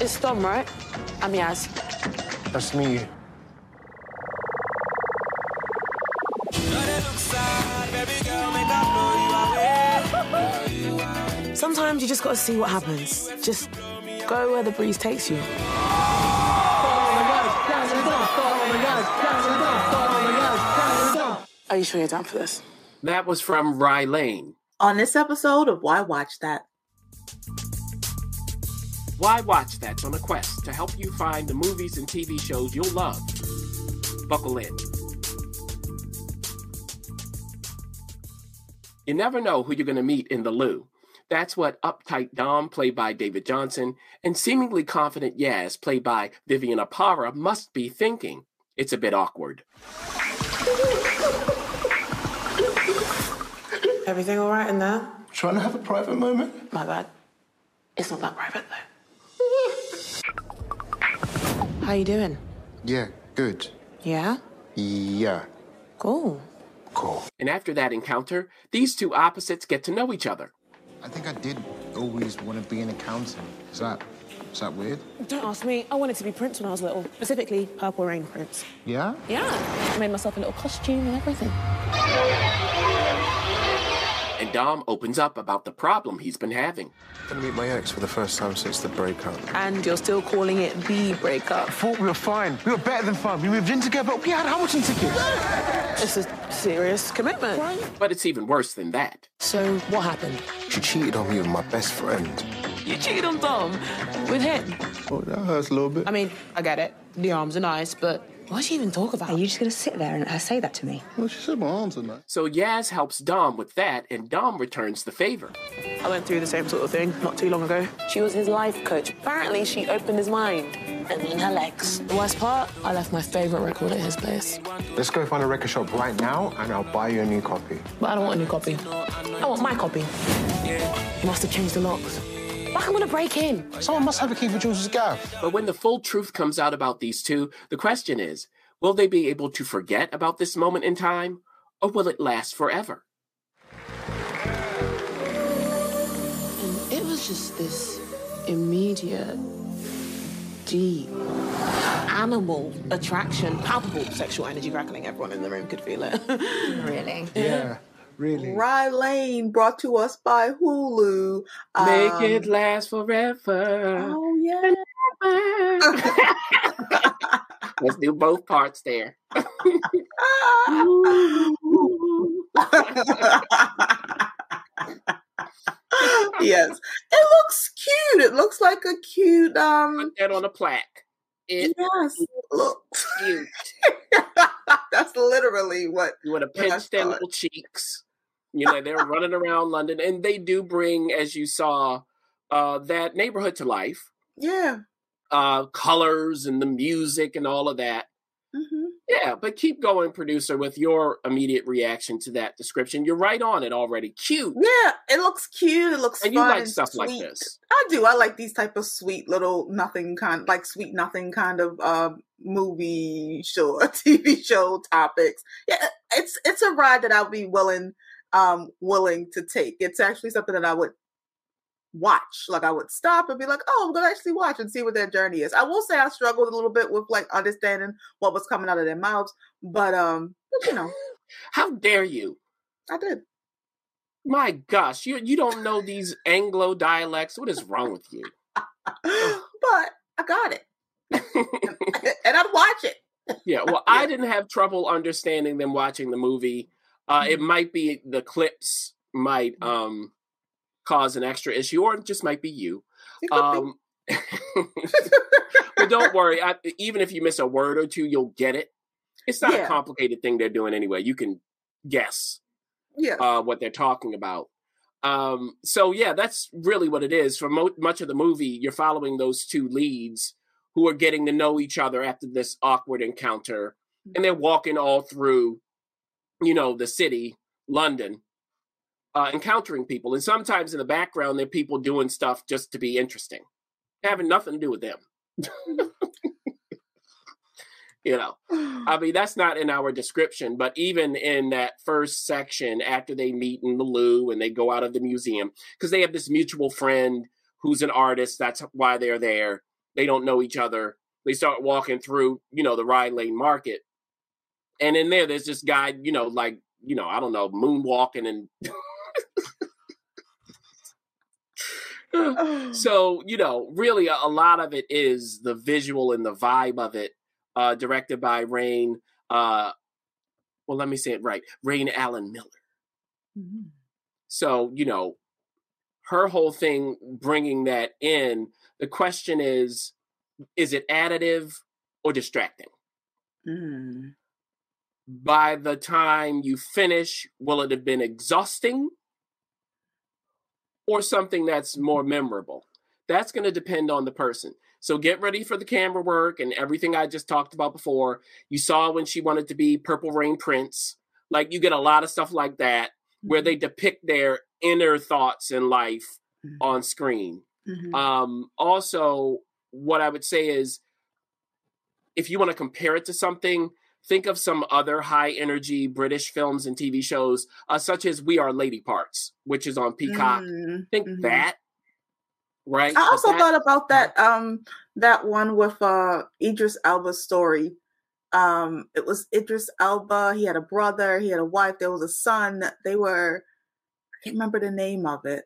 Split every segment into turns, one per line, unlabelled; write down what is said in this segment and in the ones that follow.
It's Dom, right? I'm Yaz.
Nice to meet you.
Sometimes you just gotta see what happens. Just go where the breeze takes you. Are you sure you're down for this?
That was from Rye Lane.
On this episode of Why Watch That.
Why Watch That's on a quest to help you find the movies and TV shows you'll love. Buckle in. You never know who you're going to meet in the loo. That's what uptight Dom, played by David Jonsson, and seemingly confident Yaz, played by Vivian Oparah, must be thinking. It's a bit awkward.
Everything all right in there?
Trying to have a private moment?
My bad. It's not that private though. How you doing?
Yeah, good.
Yeah?
Yeah,
Cool.
cool.
And after that encounter, these two opposites get to know each other.
I think I did always want to be an accountant. Is that, is that weird?
Don't ask me. I wanted to be Prince when I was little. Specifically, Purple Rain Prince.
Yeah?
Yeah. I made myself a little costume and everything.
And Dom opens up about the problem he's been having.
I'm Gonna meet my ex for the first time since the breakup.
And you're still calling it the breakup.
I Thought we were fine. We were better than fine. We moved in together. But we had Hamilton tickets.
It's a serious commitment.
But it's even worse than that.
So, what happened?
She cheated on me with my best friend.
You cheated on Dom with him.
Oh, that hurts a little bit.
I mean, I get it. The arms are nice, but why'd she even talk about
Are you just going to sit there and let her say that to me?
Well, she said my arms are nice.
So Yaz helps Dom with that, and Dom returns the favor.
I went through the same sort of thing not too long ago. She was his life coach. Apparently, she opened his mind and then her legs. The worst part, I left my favorite record at his place.
Let's go find a record shop right now, and I'll buy you a new copy.
But I don't want a new copy. I want my copy. He must have changed the locks. Like I'm gonna break in.
Someone must have a key for Jules' gaff.
But when the full truth comes out about these two, the question is will they be able to forget about this moment in time, or will it last forever?
And it was just this immediate, deep, animal attraction, palpable sexual energy crackling. Everyone in the room could feel it.
Really?
Yeah, really.
Rye Lane, brought to us by Hulu.
Make
Um,
it last forever.
Oh, yeah.
Let's do both parts there.
yes. It looks cute. It looks like a cute um
Put that on a plaque. It
yes. Looks
cute.
That's literally what
You want to
What I
pinch their little cheeks. You know, they're running around London, and they do bring, as you saw, uh, that neighborhood to life.
yeah.
Uh, colors and the music and all of that.
hmm
Yeah, but keep going, producer, with your immediate reaction to that description. You're right on it already. Cute.
Yeah, it looks cute. It looks
And you
fun
like
and
stuff like
sweet.
this.
I do. I like these type of sweet little nothing kind, like sweet nothing kind of uh, movie show, TV show topics. Yeah, it's it's a ride that I'll be willing um willing to take. It's actually something that I would watch. Like I would stop and be like, oh, I'm gonna actually watch and see what their journey is. I will say I struggled a little bit with like understanding what was coming out of their mouths, but um, but you know,
How dare you?
I did.
My gosh, you you don't know these Anglo dialects. What is wrong with you?
but I got it, and I'd watch it.
Yeah, well, I didn't have trouble understanding them watching the movie. Uh,
Mm-hmm.
It might be the clips might um, cause an extra issue, or it just might be you.
It could be.
Um, but don't worry. I, even if you miss a word or two, you'll get it. It's not a complicated thing they're doing anyway. You can guess
yeah.
uh, what they're talking about. Um, so yeah, that's really what it is. For mo- much of the movie, you're following those two leads who are getting to know each other after this awkward encounter, and they're walking all through, you know, the city, London, uh, encountering people. And sometimes in the background, there are people doing stuff just to be interesting, having nothing to do with them. you know. I mean, that's not in our description, but even in that first section, after they meet in the loo and they go out of the museum, because they have this mutual friend who's an artist, that's why they're there. they don't know each other. They start walking through, you know, the Rye Lane Market, and in there, there's this guy, you know, like you know, I don't know, moonwalking and. so you know really a, a, lot of it is the visual and the vibe of it uh directed by Raine uh well let me say it right Raine Allen-Miller mm-hmm. so you know her whole thing bringing that in the question is is it additive or distracting mm. By the time you finish will it have been exhausting or something that's more memorable. That's going to depend on the person. So get ready for the camera work and everything I just talked about before. You saw when she wanted to be Purple Rain Prince. Like you get a lot of stuff like that where they mm-hmm. depict their inner thoughts in life mm-hmm. on screen. Mm-hmm. Um, also, what I would say is if you want to compare it to something, think of some other high energy British films and TV shows, uh, such as We Are Lady Parts, which is on Peacock. Mm-hmm. Think mm-hmm. that. Right.
I also that, thought about that um that one with uh Idris Elba's story. Um it was Idris Elba, he had a brother, he had a wife, there was a son. They were I can't remember the name of it.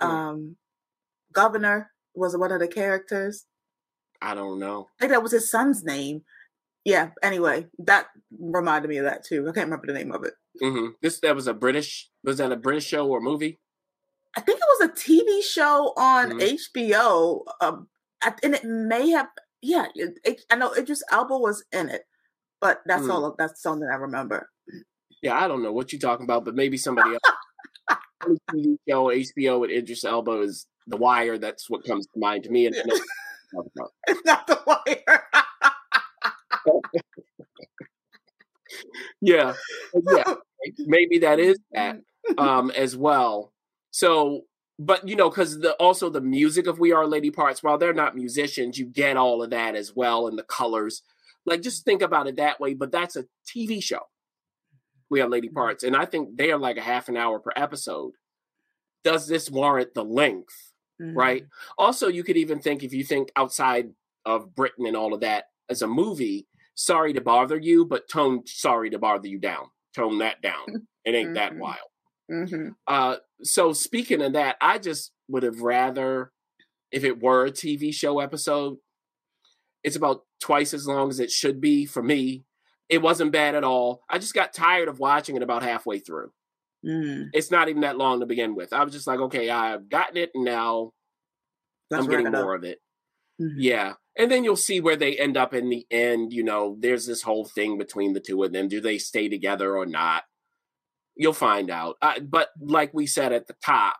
Um Governor was one of the characters.
I don't know.
I think that was his son's name yeah. Anyway, that reminded me of that too. I can't remember the name of it.
Mm-hmm. This that was a British. Was that a British show or movie?
I think it was a TV show on mm-hmm. HBO, um, and it may have. Yeah, it, I know Idris Elba was in it, but that's mm. all. That's something I remember.
Yeah, I don't know what you're talking about, but maybe somebody else. TV show HBO with Idris Elba is The Wire. That's what comes to mind to me. And
it's not The Wire.
Yeah, yeah. Maybe that is that um, as well. So, but you know, because the also the music of We Are Lady Parts, while they're not musicians, you get all of that as well, and the colors. Like, just think about it that way. But that's a TV show. We Are Lady mm-hmm. Parts, and I think they are like a half an hour per episode. Does this warrant the length? Mm-hmm. Right. Also, you could even think if you think outside of Britain and all of that as a movie, sorry to bother you, but tone sorry to bother you down. Tone that down. It ain't mm-hmm. that wild. Mm-hmm. Uh, so speaking of that, I just would have rather, if it were a TV show episode, it's about twice as long as it should be for me. It wasn't bad at all. I just got tired of watching it about halfway through. Mm. It's not even that long to begin with. I was just like, okay, I've gotten it, and now Let's I'm getting more of it. Mm-hmm. Yeah. And then you'll see where they end up in the end. You know, there's this whole thing between the two of them. Do they stay together or not? You'll find out. Uh, but like we said at the top,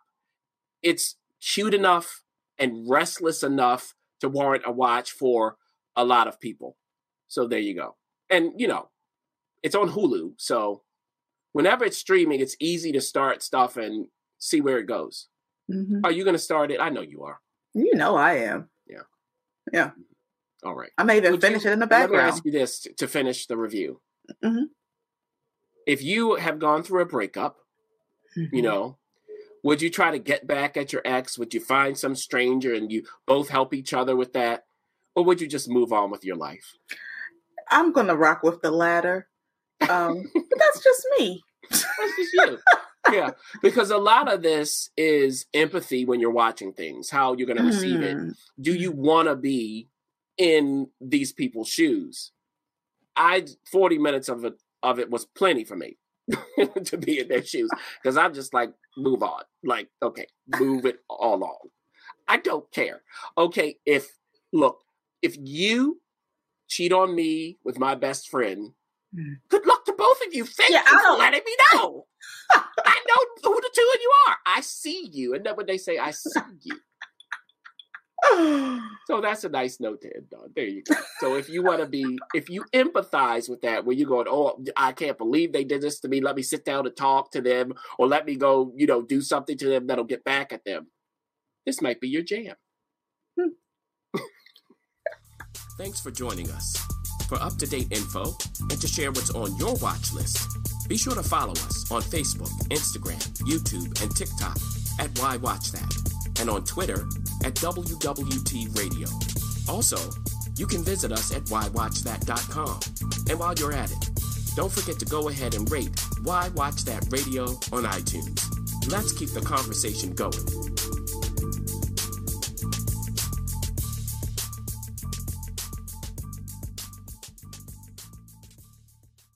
it's cute enough and restless enough to warrant a watch for a lot of people. So there you go. And, you know, it's on Hulu. So whenever it's streaming, it's easy to start stuff and see where it goes. Mm-hmm. Are you going to start it? I know you are.
You know I am. Yeah. Yeah.
All right.
I may even Would finish you, it in the background.
Let me ask you this to finish the review. Mm-hmm. If you have gone through a breakup, mm-hmm. you know, would you try to get back at your ex? Would you find some stranger and you both help each other with that? Or would you just move on with your life?
I'm going to rock with the latter. Um, that's just me. That's just
you. yeah, because a lot of this is empathy when you're watching things, how you're going to receive mm. it. Do you want to be in these people's shoes? I 40 minutes of it of it was plenty for me to be in their shoes because I'm just like move on, like okay, move it all on. I don't care. Okay, if look, if you cheat on me with my best friend, mm. good luck to both of you. Thank yeah, you for letting me know. I know who the two of you are. I see you. And then when they say, I see you. so that's a nice note to end on. There you go. So if you want to be, if you empathize with that, where you're going, oh, I can't believe they did this to me. Let me sit down and talk to them, or let me go, you know, do something to them that'll get back at them. This might be your jam. Hmm. Thanks for joining us. For up to date info and to share what's on your watch list, be sure to follow us on Facebook, Instagram, YouTube, and TikTok at Why Watch That, and on Twitter at WWT Radio. Also, you can visit us at whywatchthat.com. And while you're at it, don't forget to go ahead and rate Why Watch That Radio on iTunes. Let's keep the conversation going.